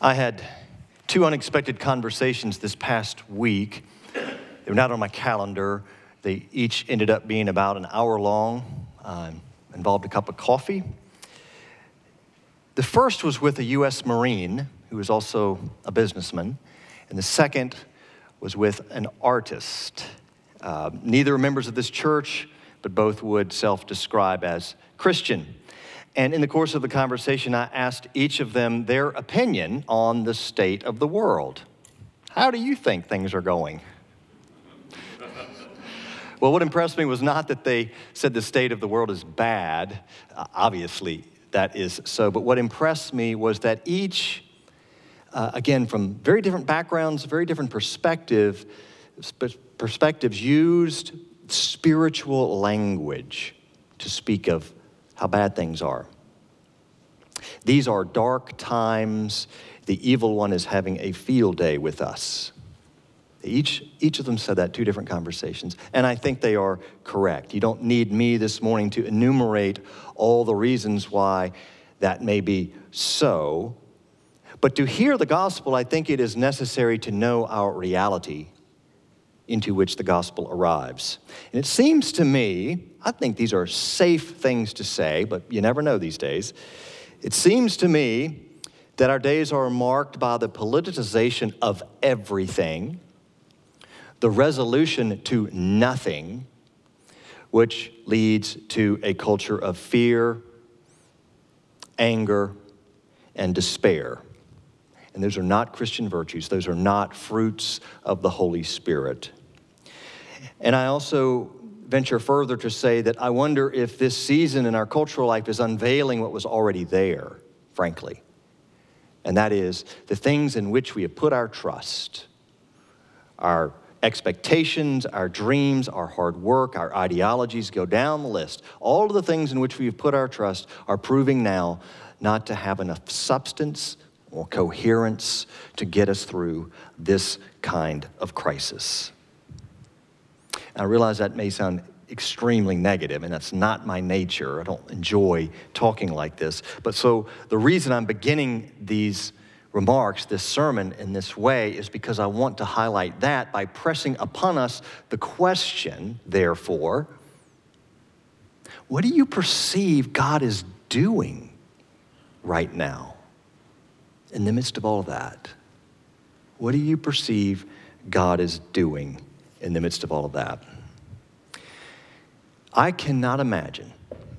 I had two unexpected conversations this past week. They were not on my calendar. They each ended up being about an hour long, uh, involved a cup of coffee. The first was with a U.S. Marine who was also a businessman, and the second was with an artist. Uh, neither are members of this church, but both would self describe as Christian. And in the course of the conversation, I asked each of them their opinion on the state of the world. How do you think things are going? well, what impressed me was not that they said the state of the world is bad. Uh, obviously, that is so. But what impressed me was that each, uh, again, from very different backgrounds, very different perspective, perspectives, used spiritual language to speak of how bad things are. These are dark times. The evil one is having a field day with us. Each, each of them said that, two different conversations. And I think they are correct. You don't need me this morning to enumerate all the reasons why that may be so. But to hear the gospel, I think it is necessary to know our reality into which the gospel arrives. And it seems to me, I think these are safe things to say, but you never know these days. It seems to me that our days are marked by the politicization of everything, the resolution to nothing, which leads to a culture of fear, anger, and despair. And those are not Christian virtues, those are not fruits of the Holy Spirit. And I also venture further to say that I wonder if this season in our cultural life is unveiling what was already there, frankly. And that is the things in which we have put our trust, our expectations, our dreams, our hard work, our ideologies go down the list. All of the things in which we have put our trust are proving now not to have enough substance or coherence to get us through this kind of crisis. I realize that may sound extremely negative, and that's not my nature. I don't enjoy talking like this. But so the reason I'm beginning these remarks, this sermon, in this way is because I want to highlight that by pressing upon us the question, therefore, what do you perceive God is doing right now in the midst of all of that? What do you perceive God is doing in the midst of all of that. I cannot imagine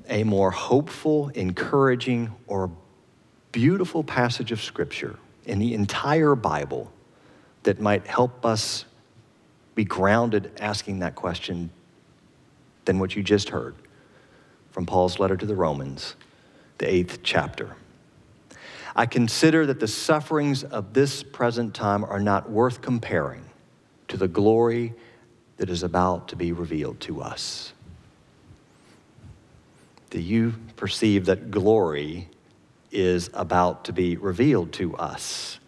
a more hopeful, encouraging, or beautiful passage of Scripture in the entire Bible that might help us be grounded asking that question than what you just heard from Paul's letter to the Romans, the eighth chapter. I consider that the sufferings of this present time are not worth comparing to the glory that is about to be revealed to us. Do you perceive that glory is about to be revealed to us?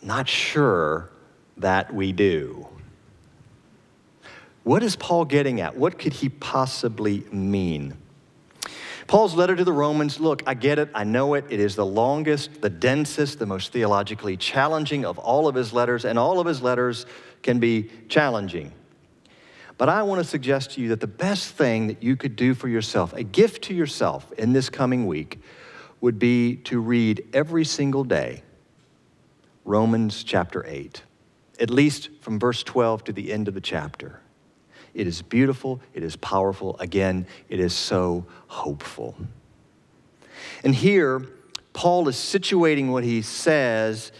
Not sure that we do. What is Paul getting at? What could he possibly mean? Paul's letter to the Romans look, I get it, I know it. It is the longest, the densest, the most theologically challenging of all of his letters, and all of his letters can be challenging. But I want to suggest to you that the best thing that you could do for yourself, a gift to yourself in this coming week, would be to read every single day Romans chapter 8, at least from verse 12 to the end of the chapter. It is beautiful, it is powerful. Again, it is so hopeful. And here, Paul is situating what he says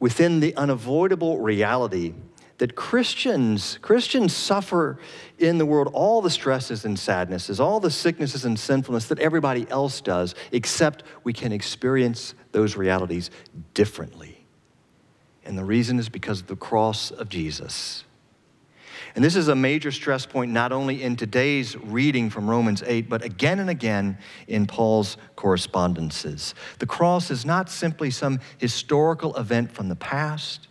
within the unavoidable reality that Christians, Christians suffer in the world all the stresses and sadnesses, all the sicknesses and sinfulness that everybody else does, except we can experience those realities differently. And the reason is because of the cross of Jesus. And this is a major stress point not only in today's reading from Romans 8, but again and again in Paul's correspondences. The cross is not simply some historical event from the past.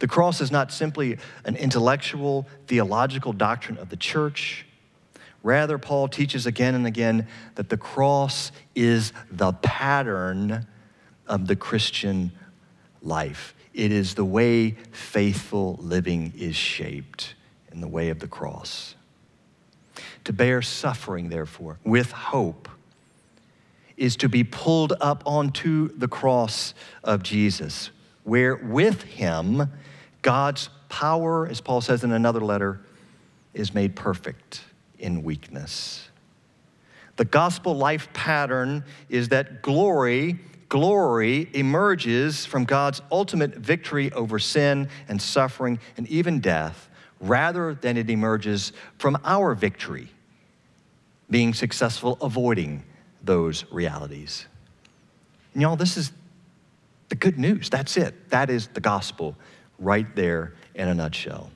The cross is not simply an intellectual, theological doctrine of the church. Rather, Paul teaches again and again that the cross is the pattern of the Christian life. It is the way faithful living is shaped in the way of the cross. To bear suffering, therefore, with hope, is to be pulled up onto the cross of Jesus, where with him, God's power, as Paul says in another letter, is made perfect in weakness. The gospel life pattern is that glory, glory emerges from God's ultimate victory over sin and suffering and even death, rather than it emerges from our victory, being successful avoiding those realities. And y'all, this is the good news. That's it. That is the gospel right there in a nutshell.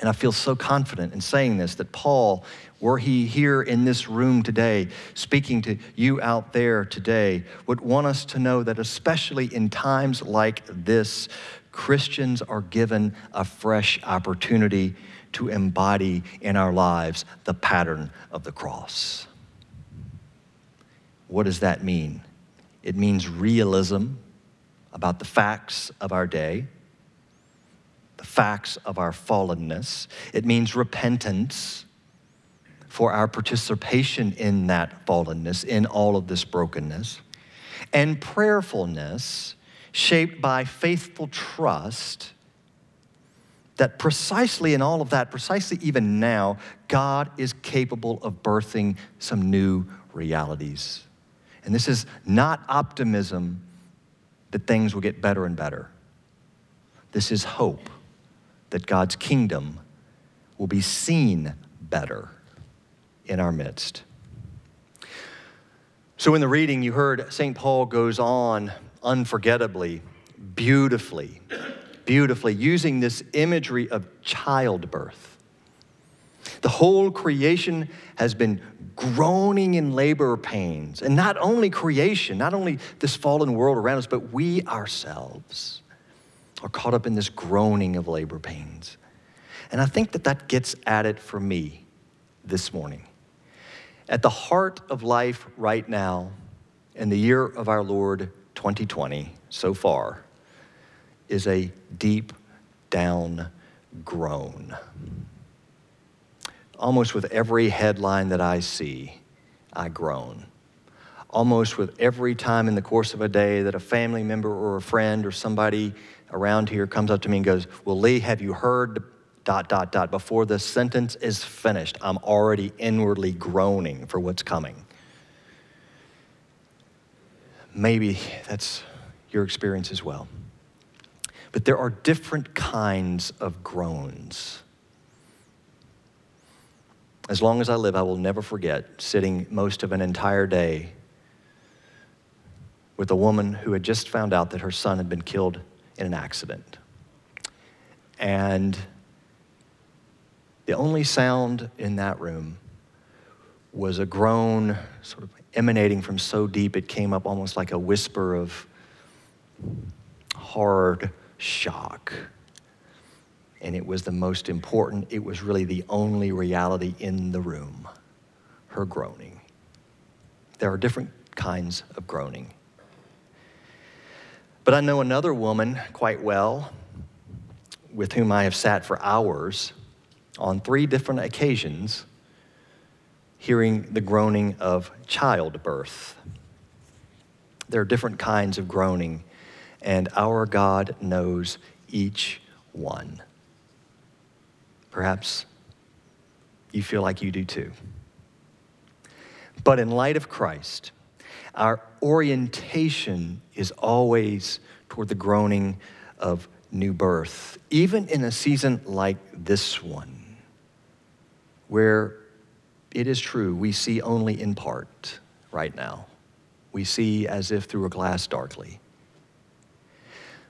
And I feel so confident in saying this that Paul, were he here in this room today, speaking to you out there today, would want us to know that, especially in times like this, Christians are given a fresh opportunity to embody in our lives the pattern of the cross. What does that mean? It means realism about the facts of our day the facts of our fallenness. It means repentance for our participation in that fallenness, in all of this brokenness. And prayerfulness shaped by faithful trust that precisely in all of that, precisely even now, God is capable of birthing some new realities. And this is not optimism that things will get better and better. This is hope that God's kingdom will be seen better in our midst. So, in the reading, you heard St. Paul goes on unforgettably, beautifully, beautifully, using this imagery of childbirth. The whole creation has been groaning in labor pains. And not only creation, not only this fallen world around us, but we ourselves are caught up in this groaning of labor pains. And I think that that gets at it for me this morning. At the heart of life right now, in the year of our Lord 2020 so far, is a deep down groan. Almost with every headline that I see, I groan. Almost with every time in the course of a day that a family member or a friend or somebody around here comes up to me and goes, Well, Lee, have you heard dot, dot, dot? Before the sentence is finished, I'm already inwardly groaning for what's coming. Maybe that's your experience as well. But there are different kinds of groans. As long as I live, I will never forget sitting most of an entire day with a woman who had just found out that her son had been killed in an accident. And the only sound in that room was a groan, sort of emanating from so deep it came up almost like a whisper of hard shock. And it was the most important, it was really the only reality in the room her groaning. There are different kinds of groaning. But I know another woman quite well with whom I have sat for hours on three different occasions hearing the groaning of childbirth. There are different kinds of groaning, and our God knows each one. Perhaps you feel like you do too. But in light of Christ, our orientation is always toward the groaning of new birth, even in a season like this one, where it is true we see only in part right now. We see as if through a glass darkly.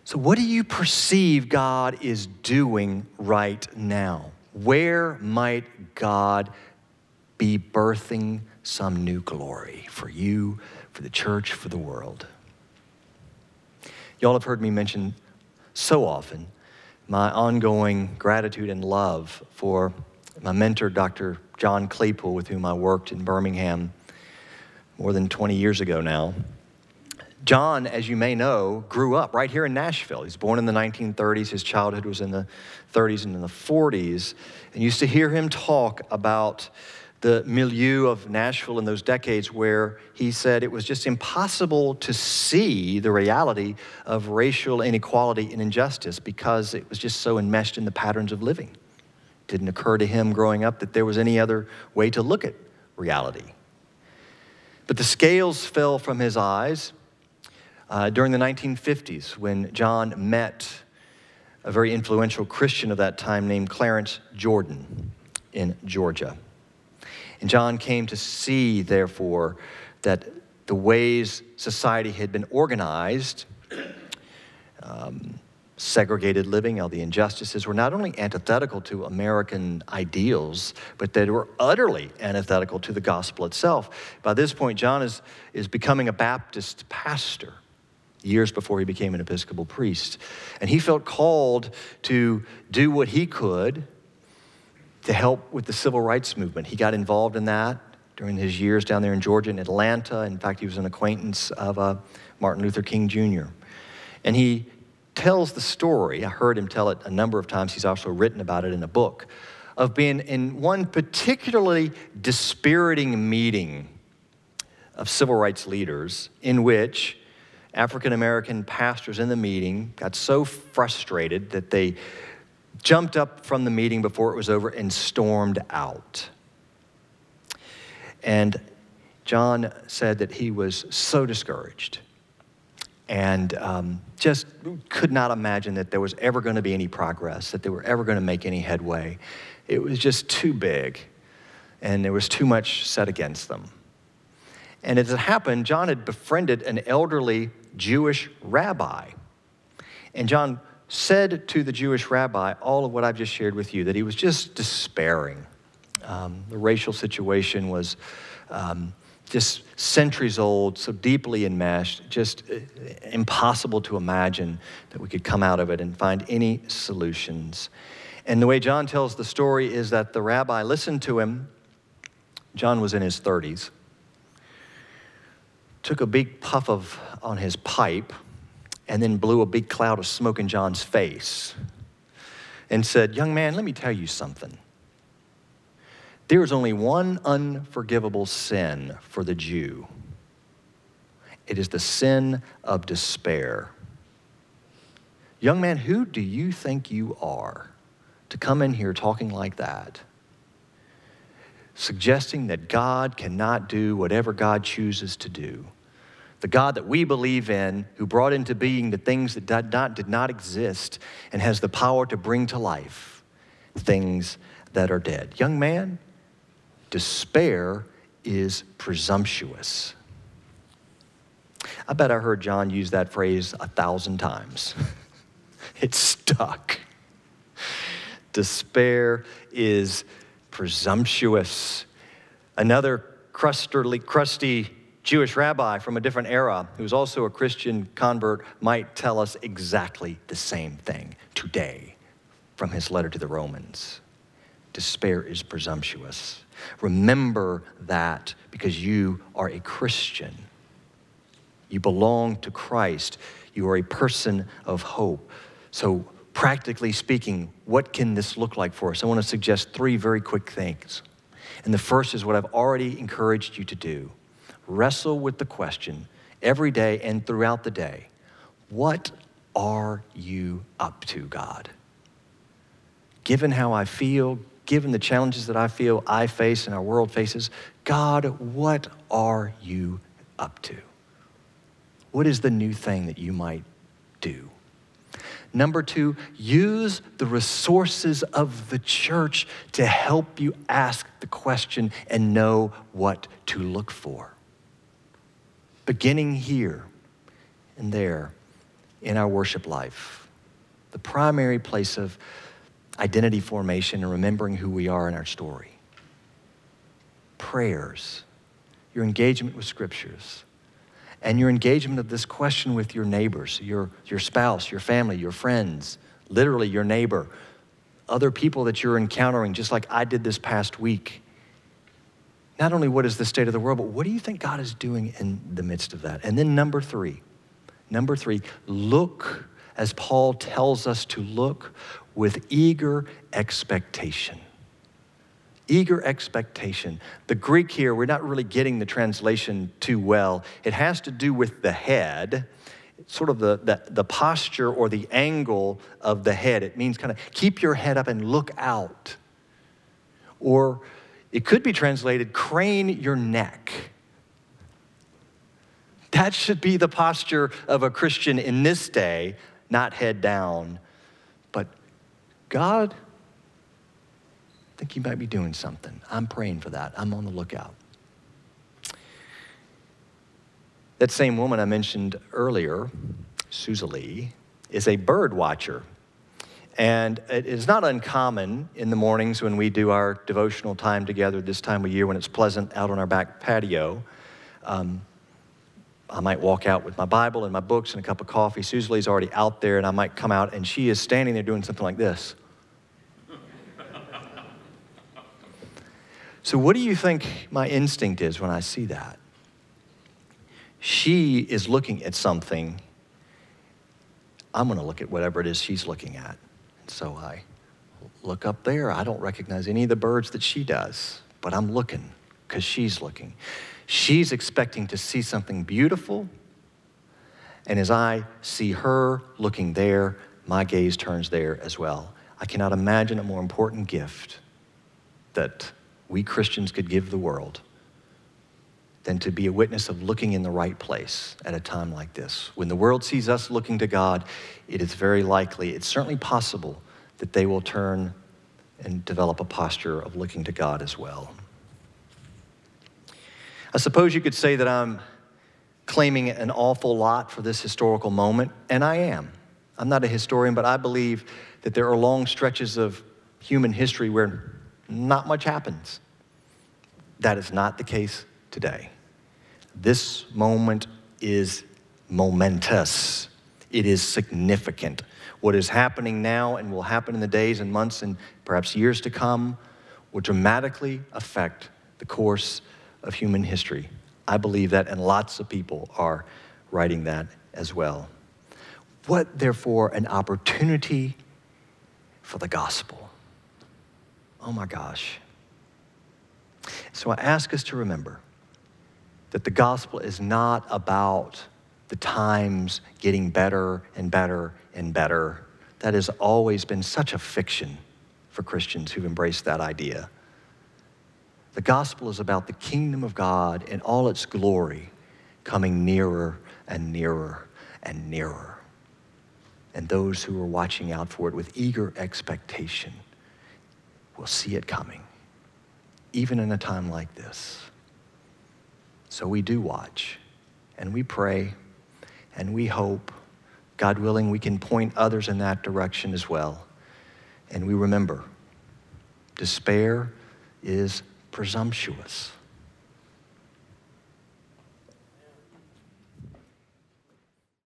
So, what do you perceive God is doing right now? Where might God be birthing some new glory for you, for the church, for the world. Y'all have heard me mention so often my ongoing gratitude and love for my mentor, Dr. John Claypool, with whom I worked in Birmingham more than 20 years ago now. John, as you may know, grew up right here in Nashville. He's born in the 1930s. His childhood was in the 30s and in the 40s. And you used to hear him talk about the milieu of Nashville in those decades where he said it was just impossible to see the reality of racial inequality and injustice because it was just so enmeshed in the patterns of living. It didn't occur to him growing up that there was any other way to look at reality. But the scales fell from his eyes uh, during the 1950s, when John met a very influential Christian of that time named Clarence Jordan in Georgia. And John came to see, therefore, that the ways society had been organized, um, segregated living, all the injustices were not only antithetical to American ideals, but they were utterly antithetical to the gospel itself. By this point, John is, is becoming a Baptist pastor years before he became an Episcopal priest. And he felt called to do what he could to help with the civil rights movement. He got involved in that during his years down there in Georgia and Atlanta. In fact, he was an acquaintance of uh, Martin Luther King Jr. And he tells the story, I heard him tell it a number of times, he's also written about it in a book, of being in one particularly dispiriting meeting of civil rights leaders in which African American pastors in the meeting got so frustrated that they jumped up from the meeting before it was over and stormed out. And John said that he was so discouraged and um, just could not imagine that there was ever going to be any progress, that they were ever going to make any headway. It was just too big, and there was too much set against them. And as it happened, John had befriended an elderly Jewish rabbi. And John said to the Jewish rabbi all of what I've just shared with you, that he was just despairing. Um, the racial situation was um, just centuries old, so deeply enmeshed, just uh, impossible to imagine that we could come out of it and find any solutions. And the way John tells the story is that the rabbi listened to him. John was in his 30s took a big puff of on his pipe and then blew a big cloud of smoke in John's face and said, Young man, let me tell you something. There is only one unforgivable sin for the Jew it is the sin of despair. Young man, who do you think you are to come in here talking like that? Suggesting that God cannot do whatever God chooses to do. The God that we believe in, who brought into being the things that did not, did not exist and has the power to bring to life things that are dead. Young man, despair is presumptuous. I bet I heard John use that phrase a thousand times. it stuck. Despair is presumptuous. Another crusty, crusty Jewish rabbi from a different era, who was also a Christian convert, might tell us exactly the same thing today from his letter to the Romans. Despair is presumptuous. Remember that because you are a Christian. You belong to Christ. You are a person of hope. So practically speaking, what can this look like for us? I want to suggest three very quick things. And the first is what I've already encouraged you to do wrestle with the question every day and throughout the day what are you up to, God? Given how I feel, given the challenges that I feel I face and our world faces, God, what are you up to? What is the new thing that you might do? Number two, use the resources of the church to help you ask the question and know what to look for. Beginning here and there in our worship life, the primary place of identity formation and remembering who we are in our story. Prayers, your engagement with scriptures, and your engagement of this question with your neighbors, your, your spouse, your family, your friends, literally your neighbor, other people that you're encountering, just like I did this past week. Not only what is the state of the world, but what do you think God is doing in the midst of that? And then, number three, Number three, look as Paul tells us to look with eager expectation. Eager expectation. The Greek here, we're not really getting the translation too well. It has to do with the head, sort of the, the, the posture or the angle of the head. It means kind of keep your head up and look out. Or it could be translated crane your neck. That should be the posture of a Christian in this day, not head down. But God, think you might be doing something. I'm praying for that. I'm on the lookout. That same woman I mentioned earlier, Susie is a bird watcher. And it is not uncommon in the mornings when we do our devotional time together this time of year when it's pleasant out on our back patio. Um, I might walk out with my Bible and my books and a cup of coffee. Susie Lee's already out there, and I might come out, and she is standing there doing something like this. So, what do you think my instinct is when I see that? She is looking at something. I'm going to look at whatever it is she's looking at. And so I look up there. I don't recognize any of the birds that she does, but I'm looking because she's looking. She's expecting to see something beautiful. And as I see her looking there, my gaze turns there as well. I cannot imagine a more important gift that we Christians could give the world than to be a witness of looking in the right place at a time like this. When the world sees us looking to God, it is very likely, it's certainly possible, that they will turn and develop a posture of looking to God as well. I suppose you could say that I'm claiming an awful lot for this historical moment, and I am. I'm not a historian, but I believe that there are long stretches of human history where not much happens. That is not the case today. This moment is momentous, it is significant. What is happening now and will happen in the days and months and perhaps years to come will dramatically affect the course of human history. I believe that, and lots of people are writing that as well. What, therefore, an opportunity for the gospel. Oh my gosh. So I ask us to remember that the gospel is not about the times getting better and better and better. That has always been such a fiction for Christians who've embraced that idea. The gospel is about the kingdom of God in all its glory coming nearer and nearer and nearer. And those who are watching out for it with eager expectation will see it coming, even in a time like this. So we do watch and we pray and we hope, God willing, we can point others in that direction as well. And we remember despair is presumptuous.